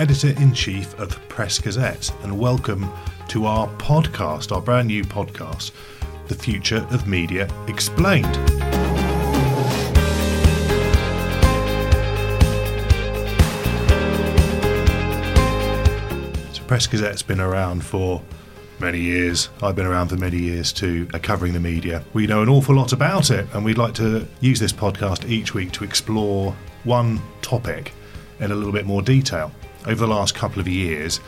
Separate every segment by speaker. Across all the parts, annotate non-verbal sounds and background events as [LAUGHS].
Speaker 1: editor in chief of Press Gazette. And welcome to our podcast, our brand new podcast, The Future of Media Explained. So, Press Gazette's been around for many years. I've been around for many years too, uh, covering the media. We know an awful lot about it, and we'd like to use this podcast each week to explore one topic in a little bit more detail. Over the last couple of years,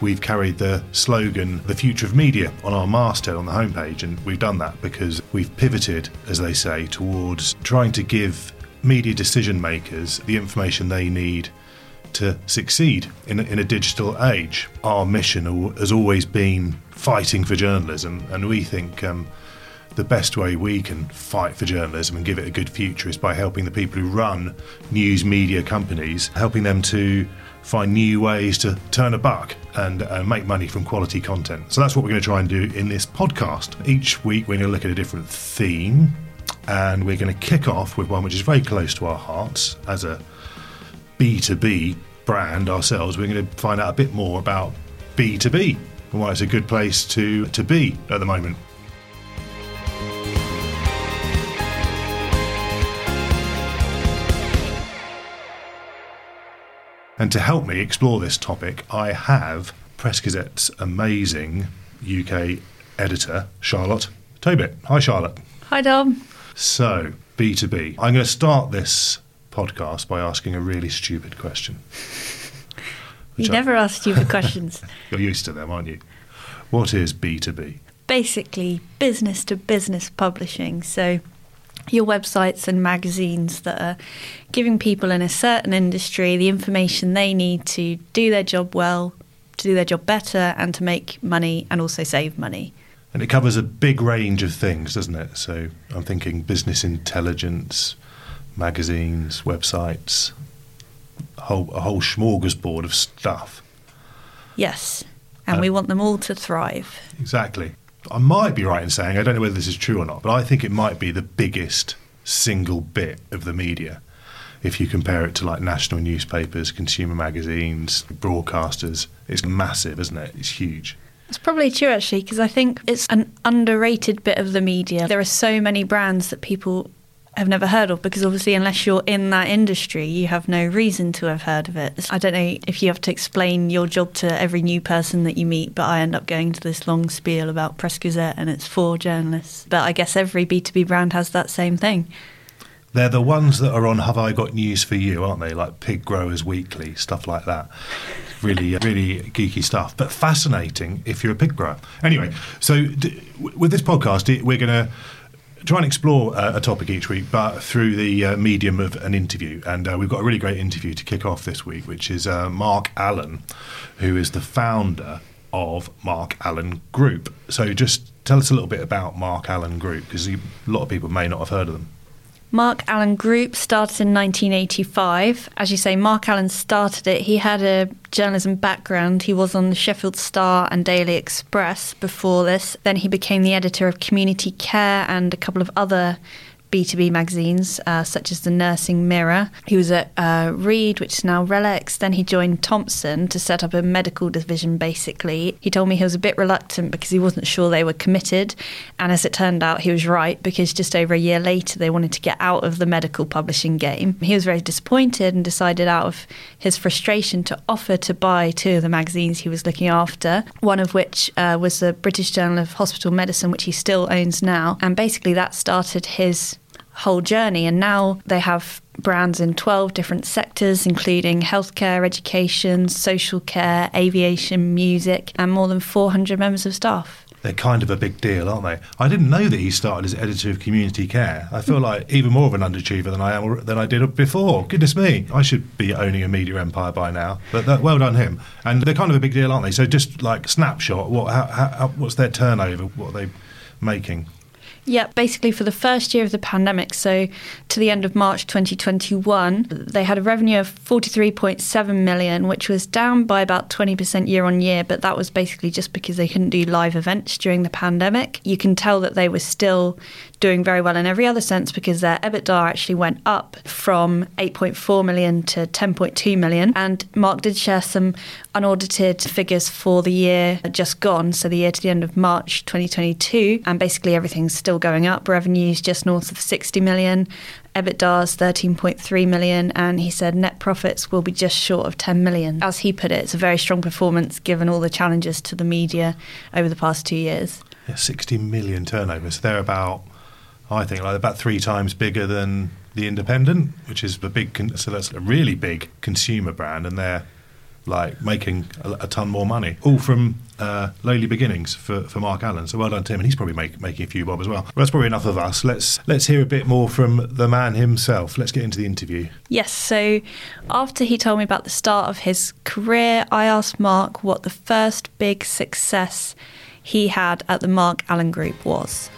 Speaker 1: we've carried the slogan, the future of media, on our masthead on the homepage, and we've done that because we've pivoted, as they say, towards trying to give media decision makers the information they need to succeed in a, in a digital age. Our mission has always been fighting for journalism, and we think um, the best way we can fight for journalism and give it a good future is by helping the people who run news media companies, helping them to find new ways to turn a buck and uh, make money from quality content. So that's what we're going to try and do in this podcast. Each week, we're going to look at a different theme, and we're going to kick off with one which is very close to our hearts as a B2B brand ourselves. We're going to find out a bit more about B2B and why it's a good place to, to be at the moment. And to help me explore this topic, I have Press Gazette's amazing UK editor, Charlotte Tobitt. Hi, Charlotte.
Speaker 2: Hi, Dom.
Speaker 1: So, B2B. I'm going to start this podcast by asking a really stupid question.
Speaker 2: You
Speaker 1: I-
Speaker 2: never ask stupid [LAUGHS] questions. [LAUGHS]
Speaker 1: You're used to them, aren't you? What is B2B?
Speaker 2: Basically, business to business publishing. So, your websites and magazines that are giving people in a certain industry the information they need to do their job well, to do their job better, and to make money and also save money.
Speaker 1: And it covers a big range of things, doesn't it? So I'm thinking business intelligence, magazines, websites, a whole, a whole smorgasbord of stuff.
Speaker 2: Yes. And
Speaker 1: Uh,
Speaker 2: we want them all to thrive.
Speaker 1: Exactly. I might be right in saying, I don't know whether this is true or not, but I think it might be the biggest single bit of the media if you compare it to like national newspapers, consumer magazines, broadcasters. It's massive, isn't it? It's huge.
Speaker 2: It's probably true actually, because I think it's an underrated bit of the media. There are so many brands that people have never heard of because obviously, unless you're in that industry, you have no reason to have heard of it. I don't know if you have to explain your job to every new person that you meet, but I end up going to this long spiel about Press Gazette and it's for journalists. But I guess every B2B brand has that same thing.
Speaker 1: They're the ones that are on Have I Got News for You, aren't they? Like Pig Growers Weekly, stuff like that. Really, uh, really geeky stuff, but fascinating if you're a pig grower. Anyway, so d- with this podcast, we're going to try and explore uh, a topic each week, but through the uh, medium of an interview. And uh, we've got a really great interview to kick off this week, which is uh, Mark Allen, who is the founder of Mark Allen Group. So just tell us a little bit about Mark Allen Group, because a lot of people may not have heard of them.
Speaker 2: Mark Allen Group started in 1985. As you say, Mark Allen started it. He had a journalism background. He was on the Sheffield Star and Daily Express before this. Then he became the editor of Community Care and a couple of other B2B magazines, uh, such as the Nursing Mirror. He was at uh, Reed, which is now RELX. Then he joined Thomson to set up a medical division, basically. He told me he was a bit reluctant because he wasn't sure they were committed. And as it turned out, he was right because just over a year later, they wanted to get out of the medical publishing game. He was very disappointed and decided, out of his frustration, to offer to buy two of the magazines he was looking after, one of which uh, was the British Journal of Hospital Medicine, which he still owns now. And basically, that started his whole journey. And now they have brands in 12 different sectors, including healthcare, education, social care, aviation, music, and more than 400 members of staff.
Speaker 1: They're kind of a big deal, aren't they? I didn't know that he started as editor of community care. I feel like even more of an underachiever than I am than I did before. Goodness me, I should be owning a media empire by now. But that, well done him. And they're kind of a big deal, aren't they? So just like snapshot, what how, how, what's their turnover? What are they making?
Speaker 2: Yeah, basically for the first year of the pandemic, so to the end of March 2021, they had a revenue of 43.7 million, which was down by about 20% year on year, but that was basically just because they couldn't do live events during the pandemic. You can tell that they were still doing very well in every other sense because their EBITDA actually went up from 8.4 million to 10.2 million. And Mark did share some unaudited figures for the year just gone, so the year to the end of March 2022, and basically everything's still going up. Revenues just north of 60 million, EBITDA's 13.3 million, and he said net profits will be just short of 10 million. As he put it, it's a very strong performance given all the challenges to the media over the past two years.
Speaker 1: Yeah, 60 million turnover. So they're about I think like about three times bigger than the Independent, which is a big. So that's a really big consumer brand, and they're like making a, a ton more money, all from uh, lowly beginnings for, for Mark Allen. So well done, Tim, and he's probably make, making a few bob as well. well. That's probably enough of us. Let's let's hear a bit more from the man himself. Let's get into the interview.
Speaker 2: Yes. So after he told me about the start of his career, I asked Mark what the first big success he had at the Mark Allen Group was.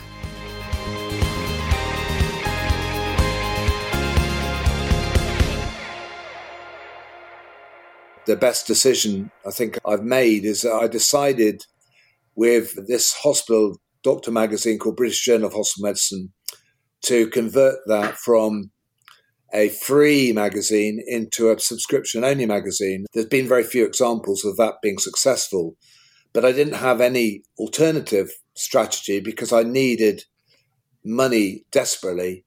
Speaker 3: The best decision I think I've made is that I decided with this hospital doctor magazine called British Journal of Hospital Medicine to convert that from a free magazine into a subscription only magazine. There's been very few examples of that being successful, but I didn't have any alternative strategy because I needed money desperately.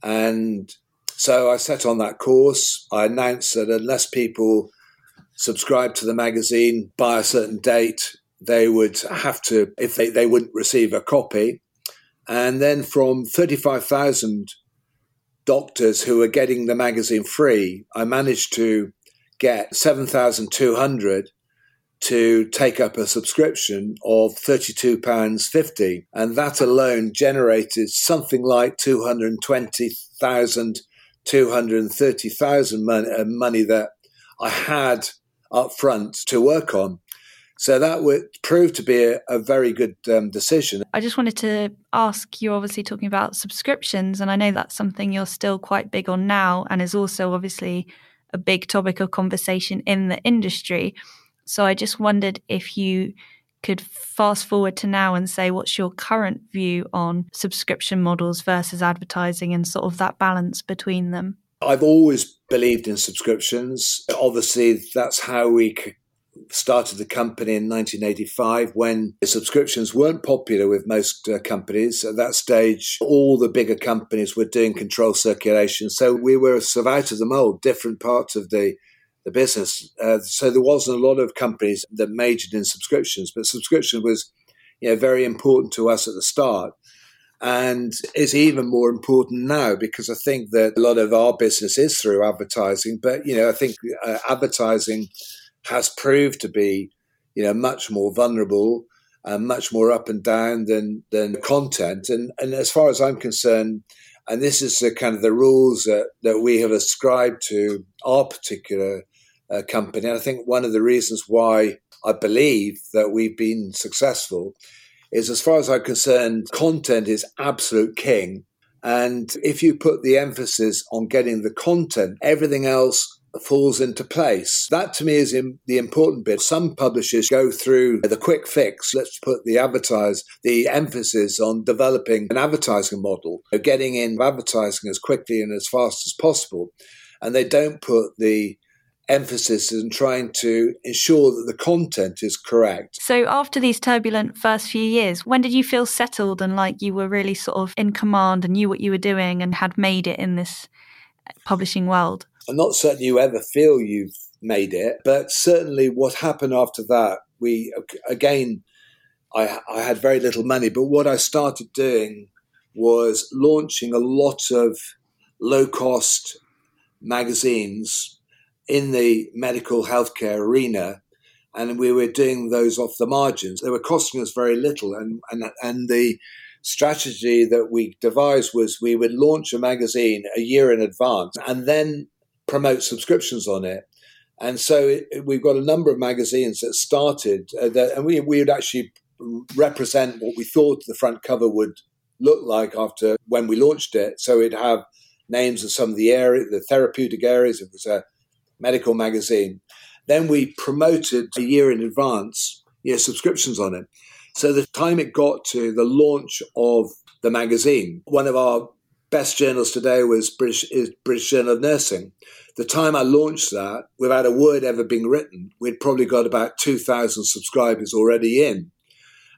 Speaker 3: And so I set on that course. I announced that unless people subscribe to the magazine by a certain date, they would have to, if they, they wouldn't receive a copy. And then from 35,000 doctors who were getting the magazine free, I managed to get 7,200 to take up a subscription of £32.50. And that alone generated something like 220,000, 230,000 money, uh, money that I had up front to work on. So that would prove to be a, a very good um, decision.
Speaker 2: I just wanted to ask you're obviously talking about subscriptions, and I know that's something you're still quite big on now, and is also obviously a big topic of conversation in the industry. So I just wondered if you could fast forward to now and say what's your current view on subscription models versus advertising and sort of that balance between them?
Speaker 3: I've always believed in subscriptions. Obviously, that's how we started the company in 1985 when subscriptions weren't popular with most uh, companies. At that stage, all the bigger companies were doing control circulation. So we were sort of out of the mold, different parts of the the business. Uh, so there wasn't a lot of companies that majored in subscriptions, but subscription was you know, very important to us at the start and is even more important now because I think that a lot of our business is through advertising. But you know, I think uh, advertising has proved to be you know much more vulnerable and much more up and down than than content. And and as far as I'm concerned. And this is the kind of the rules that, that we have ascribed to our particular uh, company. And I think one of the reasons why I believe that we've been successful is as far as I'm concerned, content is absolute king. And if you put the emphasis on getting the content, everything else falls into place. That to me is the important bit. Some publishers go through the quick fix. Let's put the advertise, the emphasis on developing an advertising model, getting in advertising as quickly and as fast as possible. And they don't put the emphasis in trying to ensure that the content is correct.
Speaker 2: So, after these turbulent first few years, when did you feel settled and like you were really sort of in command and knew what you were doing and had made it in this publishing world?
Speaker 3: I'm not certain you ever feel you've made it, but certainly what happened after that, we again, I, I had very little money, but what I started doing was launching a lot of low cost magazines in the medical healthcare arena. And we were doing those off the margins. They were costing us very little. And, and, and the strategy that we devised was we would launch a magazine a year in advance and then promote subscriptions on it. And so it, we've got a number of magazines that started, uh, that, and we, we would actually represent what we thought the front cover would look like after when we launched it. So it'd have names of some of the area, the therapeutic areas. It was a medical magazine. Then we promoted a year in advance, you know, subscriptions on it. So the time it got to the launch of the magazine, one of our best journals today was British, British Journal of Nursing. The time I launched that, without a word ever being written, we'd probably got about 2,000 subscribers already in.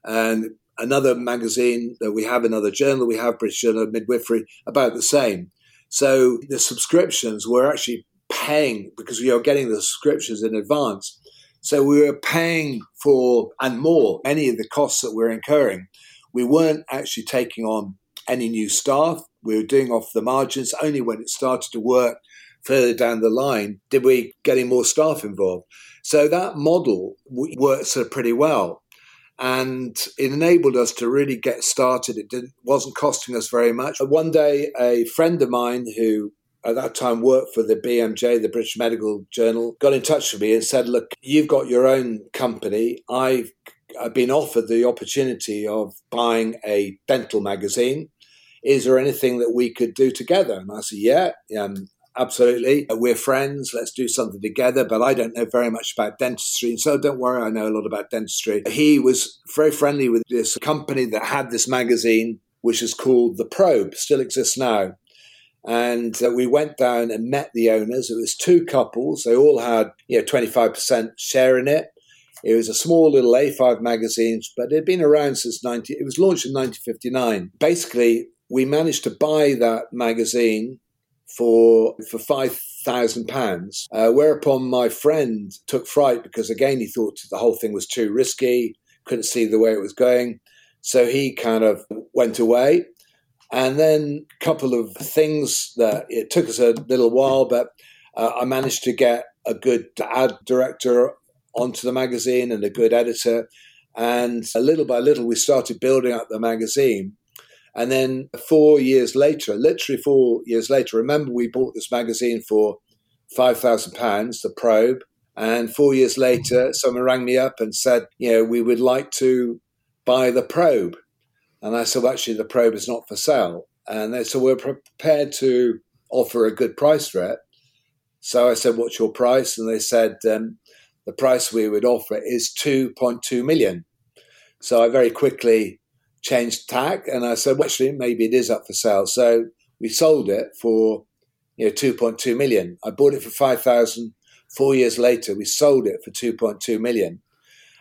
Speaker 3: And another magazine that we have, another journal we have, British Journal of Midwifery, about the same. So the subscriptions were actually paying because we are getting the subscriptions in advance. So we were paying for and more any of the costs that we're incurring. We weren't actually taking on any new staff we were doing off the margins. Only when it started to work further down the line did we getting more staff involved. So that model worked pretty well. And it enabled us to really get started. It wasn't costing us very much. One day, a friend of mine who at that time worked for the BMJ, the British Medical Journal, got in touch with me and said, Look, you've got your own company. I've, I've been offered the opportunity of buying a dental magazine is there anything that we could do together? And I said, yeah, um, absolutely. We're friends. Let's do something together. But I don't know very much about dentistry. And so don't worry, I know a lot about dentistry. He was very friendly with this company that had this magazine, which is called The Probe, still exists now. And uh, we went down and met the owners. It was two couples. They all had, you know, 25% share in it. It was a small little A5 magazine, but it had been around since 90. It was launched in 1959. Basically, we managed to buy that magazine for for five thousand uh, pounds. Whereupon my friend took fright because again he thought the whole thing was too risky, couldn't see the way it was going, so he kind of went away. And then a couple of things that it took us a little while, but uh, I managed to get a good ad director onto the magazine and a good editor. And a little by little, we started building up the magazine. And then four years later, literally four years later, remember we bought this magazine for £5,000, The Probe. And four years later, someone rang me up and said, you know, we would like to buy The Probe. And I said, well, actually, The Probe is not for sale. And they said, we're prepared to offer a good price for it. So I said, what's your price? And they said, um, the price we would offer is 2.2 million. So I very quickly changed tack, and I said, well, actually, maybe it is up for sale. So we sold it for you know 2.2 million. I bought it for 5,000. Four years later, we sold it for 2.2 million.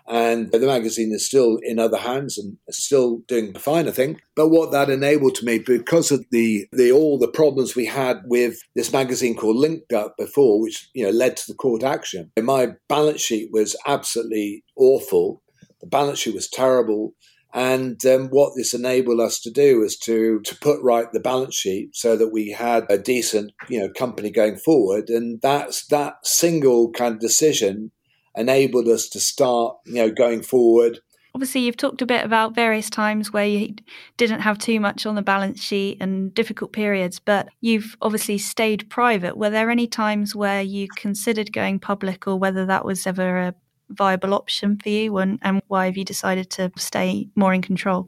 Speaker 3: And the magazine is still in other hands and still doing fine, I think. But what that enabled to me, because of the, the all the problems we had with this magazine called Linked Up before, which you know led to the court action, my balance sheet was absolutely awful. The balance sheet was terrible. And um, what this enabled us to do was to to put right the balance sheet so that we had a decent you know company going forward. And that's that single kind of decision enabled us to start you know going forward.
Speaker 2: Obviously, you've talked a bit about various times where you didn't have too much on the balance sheet and difficult periods, but you've obviously stayed private. Were there any times where you considered going public, or whether that was ever a viable option for you and, and why have you decided to stay more in control?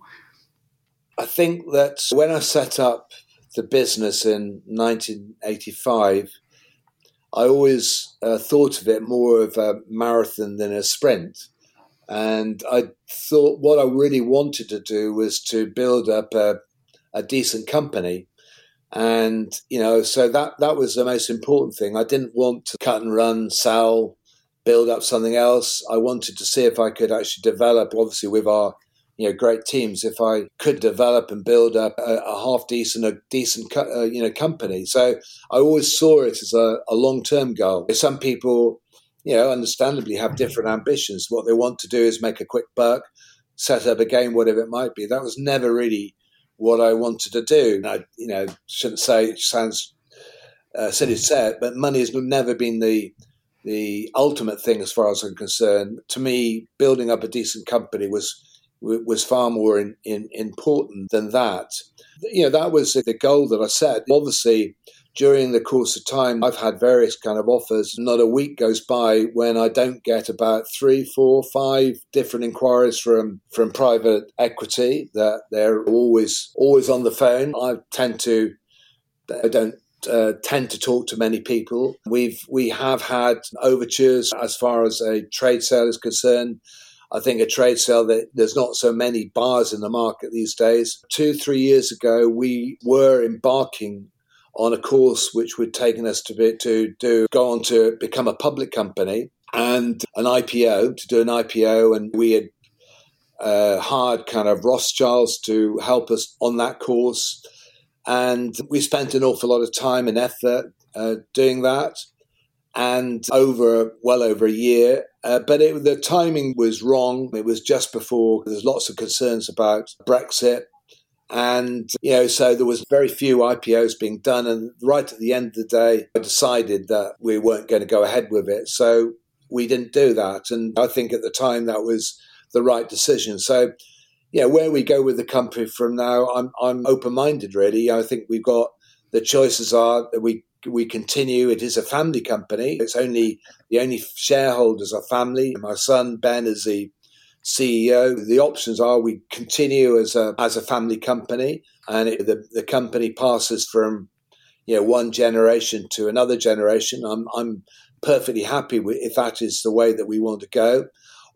Speaker 3: I think that when I set up the business in 1985, I always uh, thought of it more of a marathon than a sprint. And I thought what I really wanted to do was to build up a, a decent company. And, you know, so that, that was the most important thing. I didn't want to cut and run, sell, build up something else. I wanted to see if I could actually develop, obviously, with our you know great teams if I could develop and build up a, a half decent a decent uh, you know company. So I always saw it as a, a long term goal. Some people you know understandably have different ambitions. What they want to do is make a quick buck, set up a game, whatever it might be. That was never really what I wanted to do. And I you know shouldn't say it sounds uh, silly to say it, but money has never been the the ultimate thing as far as I'm concerned. To me, building up a decent company was was far more in, in, important than that. You know, that was the goal that I set. Obviously, during the course of time, I've had various kind of offers. Not a week goes by when I don't get about three, four, five different inquiries from from private equity. That they're always always on the phone. I tend to, I don't uh, tend to talk to many people. We've we have had overtures as far as a trade sale is concerned. I think a trade sale that there's not so many buyers in the market these days. Two, three years ago, we were embarking on a course which would taken us to be, to do go on to become a public company and an IPO to do an IPO, and we had uh, hired kind of Rothschilds to help us on that course, and we spent an awful lot of time and effort uh, doing that and over well over a year. Uh, but it, the timing was wrong. It was just before there's lots of concerns about Brexit. And, you know, so there was very few IPOs being done. And right at the end of the day, I decided that we weren't going to go ahead with it. So we didn't do that. And I think at the time that was the right decision. So, you know, where we go with the company from now, I'm, I'm open minded, really. I think we've got the choices are that we we continue. It is a family company. It's only the only shareholders are family. My son Ben is the CEO. The options are we continue as a as a family company, and it, the the company passes from you know one generation to another generation. I'm I'm perfectly happy with if that is the way that we want to go.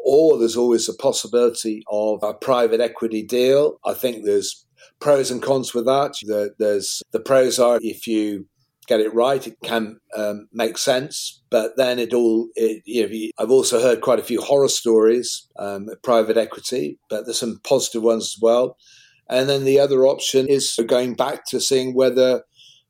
Speaker 3: Or there's always the possibility of a private equity deal. I think there's pros and cons with that. The, there's the pros are if you get it right, it can um, make sense. But then it all, it, you know, I've also heard quite a few horror stories, um, private equity, but there's some positive ones as well. And then the other option is going back to seeing whether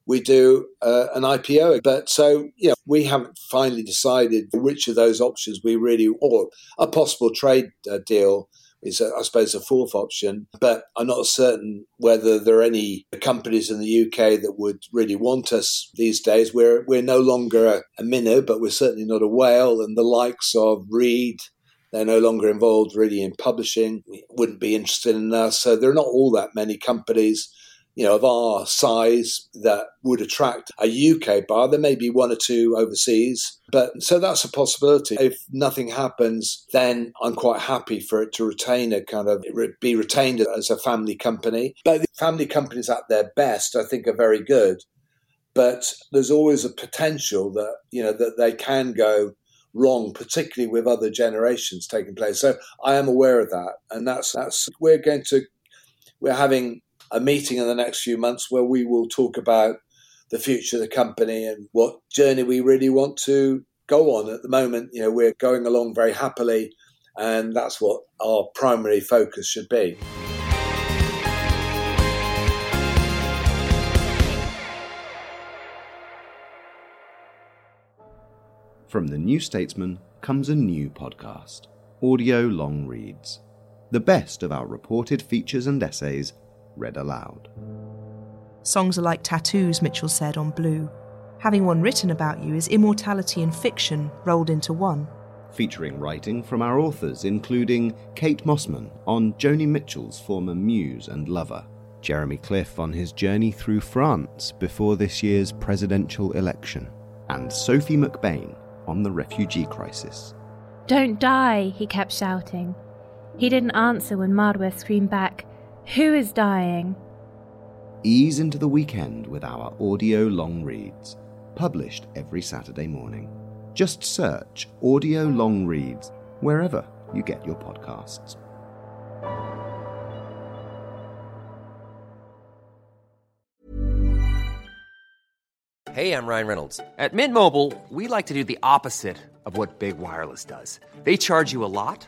Speaker 3: we do uh, an IPO. But so, you know, we haven't finally decided which of those options we really, or a possible trade uh, deal is, I suppose, a fourth option. But I'm not certain whether there are any companies in the UK that would really want us these days. We're we're no longer a, minnow, but we're certainly not a whale. And the likes of Reed, they're no longer involved really in publishing, wouldn't be interested in us. So there are not all that many companies you know, of our size that would attract a UK bar. There may be one or two overseas, but so that's a possibility. If nothing happens, then I'm quite happy for it to retain a kind of be retained as a family company. But family companies at their best, I think, are very good. But there's always a potential that you know that they can go wrong, particularly with other generations taking place. So I am aware of that, and that's that's we're going to we're having a meeting in the next few months where we will talk about the future of the company and what journey we really want to go on. At the moment, you know, we're going along very happily, and that's what our primary focus should be.
Speaker 4: From the New Statesman comes a new podcast, Audio Long Reads. The best of our reported features and essays read aloud.
Speaker 5: Songs are like tattoos, Mitchell said on Blue. Having one written about you is immortality and fiction rolled into one.
Speaker 4: Featuring writing from our authors, including Kate Mossman on Joni Mitchell's former muse and lover, Jeremy Cliffe on his journey through France before this year's presidential election, and Sophie McBain on the refugee crisis.
Speaker 6: Don't die, he kept shouting. He didn't answer when Marwa screamed back, who is dying?
Speaker 4: Ease into the weekend with our audio long reads, published every Saturday morning. Just search Audio Long Reads wherever you get your podcasts.
Speaker 7: Hey, I'm Ryan Reynolds. At Mint Mobile, we like to do the opposite of what Big Wireless does. They charge you a lot,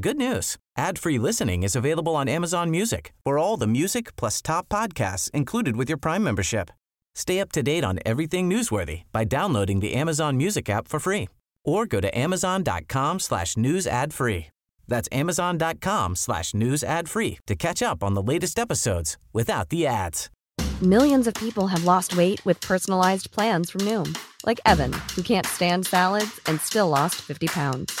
Speaker 8: Good news. Ad-free listening is available on Amazon Music for all the music plus top podcasts included with your Prime membership. Stay up to date on everything newsworthy by downloading the Amazon Music app for free or go to amazon.com slash news ad free. That's amazon.com slash news ad free to catch up on the latest episodes without the ads.
Speaker 9: Millions of people have lost weight with personalized plans from Noom, like Evan, who can't stand salads and still lost 50 pounds.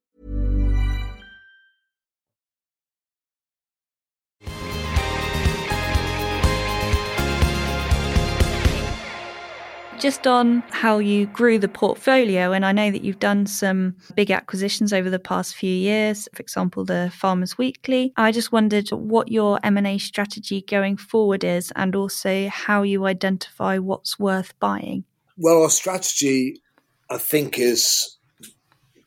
Speaker 2: Just on how you grew the portfolio, and I know that you've done some big acquisitions over the past few years, for example, the Farmers Weekly. I just wondered what your M&A strategy going forward is and also how you identify what's worth buying.
Speaker 3: Well, our strategy, I think, is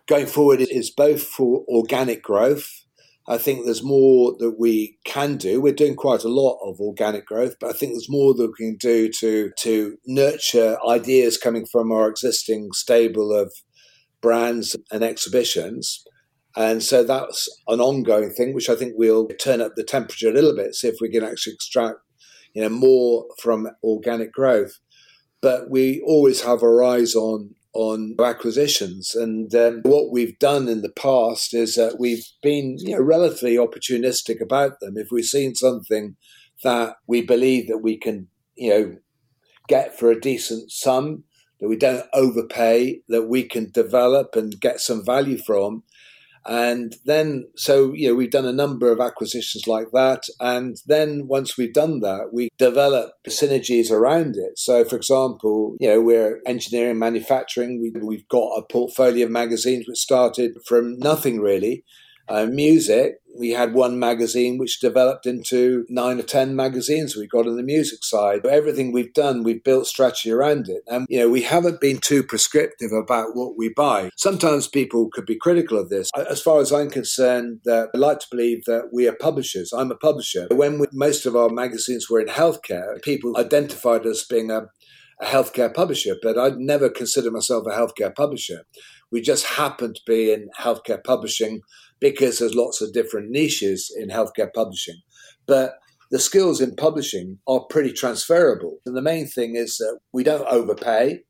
Speaker 3: going forward is both for organic growth I think there's more that we can do. We're doing quite a lot of organic growth, but I think there's more that we can do to to nurture ideas coming from our existing stable of brands and exhibitions. And so that's an ongoing thing, which I think we'll turn up the temperature a little bit, see if we can actually extract, you know, more from organic growth. But we always have our eyes on on acquisitions. And um, what we've done in the past is that we've been you know, relatively opportunistic about them. If we've seen something that we believe that we can, you know, get for a decent sum, that we don't overpay, that we can develop and get some value from, and then, so, you know, we've done a number of acquisitions like that. And then once we've done that, we develop synergies around it. So, for example, you know, we're engineering, manufacturing. We, we've got a portfolio of magazines which started from nothing really. Uh, music, we had one magazine which developed into nine or 10 magazines we got on the music side. But Everything we've done, we've built strategy around it. And, you know, we haven't been too prescriptive about what we buy. Sometimes people could be critical of this. As far as I'm concerned, uh, I like to believe that we are publishers. I'm a publisher. When we, most of our magazines were in healthcare, people identified us being a a healthcare publisher, but I'd never consider myself a healthcare publisher. We just happened to be in healthcare publishing because there's lots of different niches in healthcare publishing. But the skills in publishing are pretty transferable. And the main thing is that we don't overpay.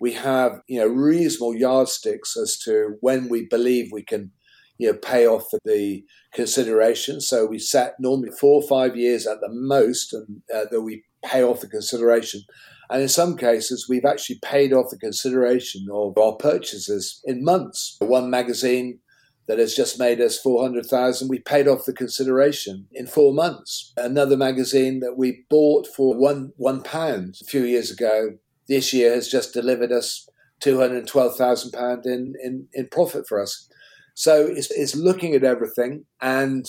Speaker 3: We have, you know, reasonable yardsticks as to when we believe we can, you know, pay off the consideration. So we set normally four or five years at the most, and uh, that we pay off the consideration. And in some cases, we've actually paid off the consideration of our purchases in months. One magazine that has just made us 400,000. We paid off the consideration in four months. Another magazine that we bought for one, one pound a few years ago, this year has just delivered us 212,000 pound in, in, in profit for us. So it's, it's looking at everything and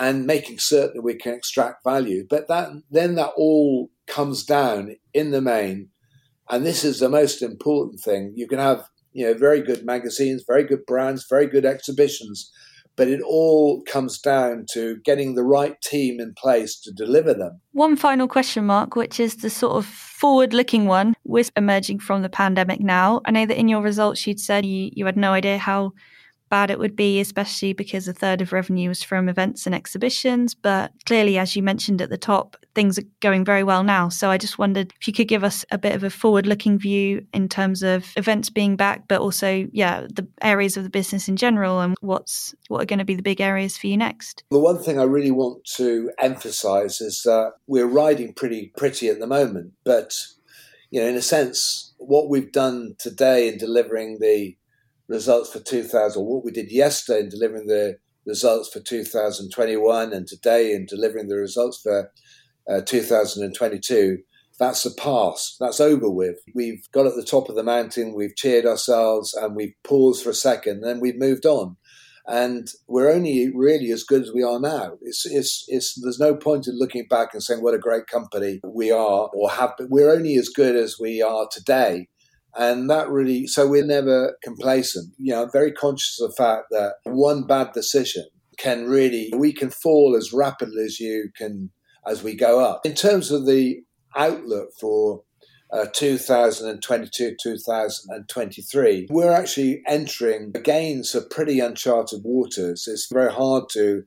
Speaker 3: and making certain that we can extract value. But that then that all comes down in the main, and this is the most important thing. You can have you know very good magazines, very good brands, very good exhibitions, but it all comes down to getting the right team in place to deliver them.
Speaker 2: One final question, Mark, which is the sort of forward looking one. We're emerging from the pandemic now. I know that in your results you'd said you, you had no idea how bad it would be, especially because a third of revenue was from events and exhibitions. But clearly, as you mentioned at the top, things are going very well now. So I just wondered if you could give us a bit of a forward looking view in terms of events being back, but also, yeah, the areas of the business in general and what's what are going to be the big areas for you next.
Speaker 3: The one thing I really want to emphasize is that we're riding pretty pretty at the moment, but you know, in a sense, what we've done today in delivering the results for 2000, what we did yesterday in delivering the results for 2021 and today in delivering the results for uh, 2022, that's the past. That's over with. We've got at the top of the mountain, we've cheered ourselves and we've paused for a second, then we've moved on. And we're only really as good as we are now. It's, it's, it's, there's no point in looking back and saying what a great company we are or have. We're only as good as we are today. And that really, so we're never complacent. You know, very conscious of the fact that one bad decision can really, we can fall as rapidly as you can, as we go up. In terms of the outlook for uh, 2022 2023, we're actually entering again some pretty uncharted waters. It's very hard to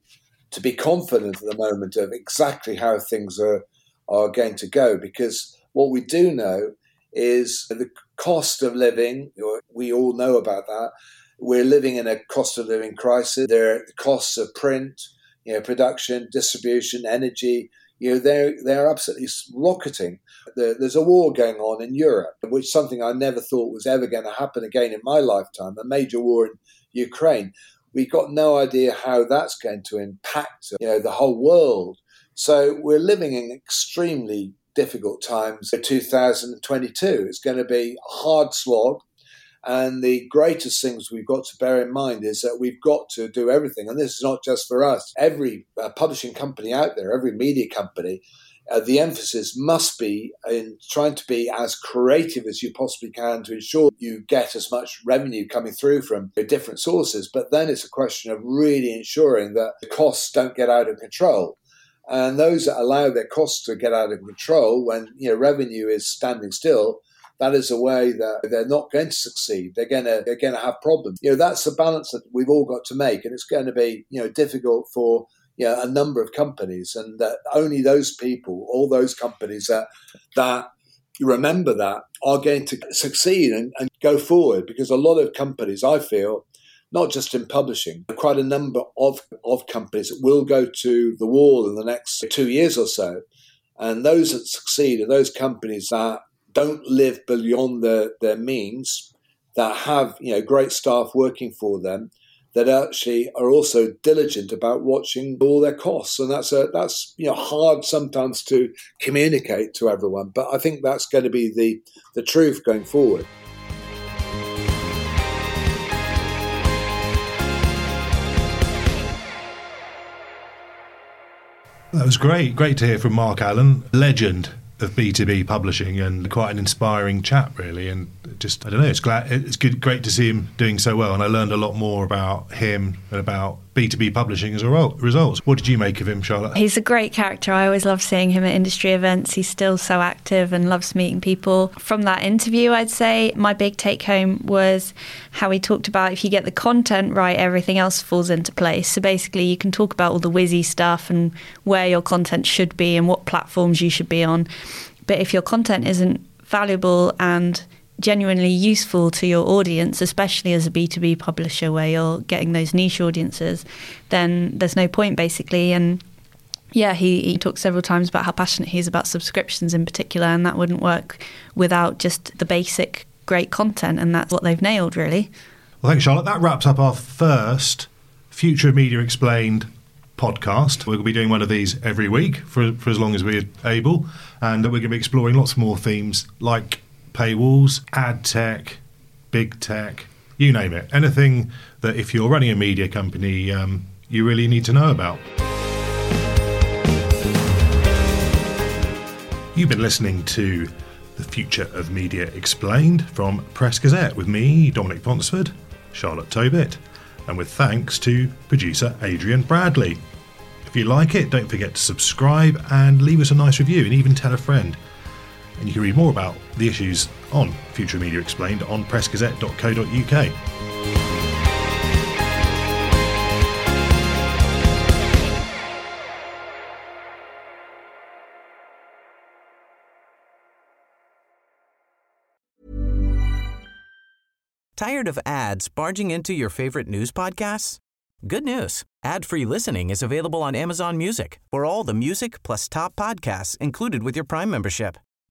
Speaker 3: to be confident at the moment of exactly how things are are going to go because what we do know is the cost of living. We all know about that. We're living in a cost of living crisis. There are costs of print, you know, production, distribution, energy. You know, they're they're absolutely rocketing. There's a war going on in Europe, which is something I never thought was ever going to happen again in my lifetime. A major war in Ukraine. We've got no idea how that's going to impact, you know, the whole world. So we're living in extremely difficult times for 2022. It's going to be a hard slog. And the greatest things we've got to bear in mind is that we've got to do everything. And this is not just for us. Every uh, publishing company out there, every media company, uh, the emphasis must be in trying to be as creative as you possibly can to ensure you get as much revenue coming through from different sources. But then it's a question of really ensuring that the costs don't get out of control. And those that allow their costs to get out of control when you know revenue is standing still, that is a way that they're not going to succeed. They're going to they're going to have problems. You know that's the balance that we've all got to make, and it's going to be you know difficult for you know, a number of companies, and that only those people, all those companies that that remember that are going to succeed and, and go forward. Because a lot of companies, I feel, not just in publishing, quite a number of, of companies will go to the wall in the next two years or so. And those that succeed are those companies that don't live beyond their, their means, that have you know great staff working for them, that actually are also diligent about watching all their costs. And that's a that's you know hard sometimes to communicate to everyone. But I think that's going to be the the truth going forward.
Speaker 1: That was great. Great to hear from Mark Allen, legend of B2B publishing and quite an inspiring chap, really. And just, I don't know, it's glad, it's good, great to see him doing so well. And I learned a lot more about him and about B2B publishing as a result. What did you make of him, Charlotte?
Speaker 2: He's a great character. I always love seeing him at industry events. He's still so active and loves meeting people. From that interview, I'd say my big take home was how he talked about if you get the content right, everything else falls into place. So basically, you can talk about all the whizzy stuff and where your content should be and what platforms you should be on. But if your content isn't valuable and genuinely useful to your audience, especially as a B2B publisher where you're getting those niche audiences, then there's no point basically. And yeah, he, he talked several times about how passionate he is about subscriptions in particular, and that wouldn't work without just the basic great content, and that's what they've nailed really.
Speaker 1: Well, thanks, Charlotte. That wraps up our first Future of Media Explained podcast. We're going to be doing one of these every week for, for as long as we're able, and we're going to be exploring lots more themes like paywalls, ad tech, big tech, you name it. Anything that if you're running a media company, um, you really need to know about. You've been listening to The Future of Media Explained from Press Gazette with me, Dominic Ponsford, Charlotte Tobitt, and with thanks to producer Adrian Bradley. If you like it, don't forget to subscribe and leave us a nice review and even tell a friend. And you can read more about the issues on Future Media Explained on pressgazette.co.uk.
Speaker 8: Tired of ads barging into your favorite news podcasts? Good news. Ad-free listening is available on Amazon Music for all the music plus top podcasts included with your Prime membership.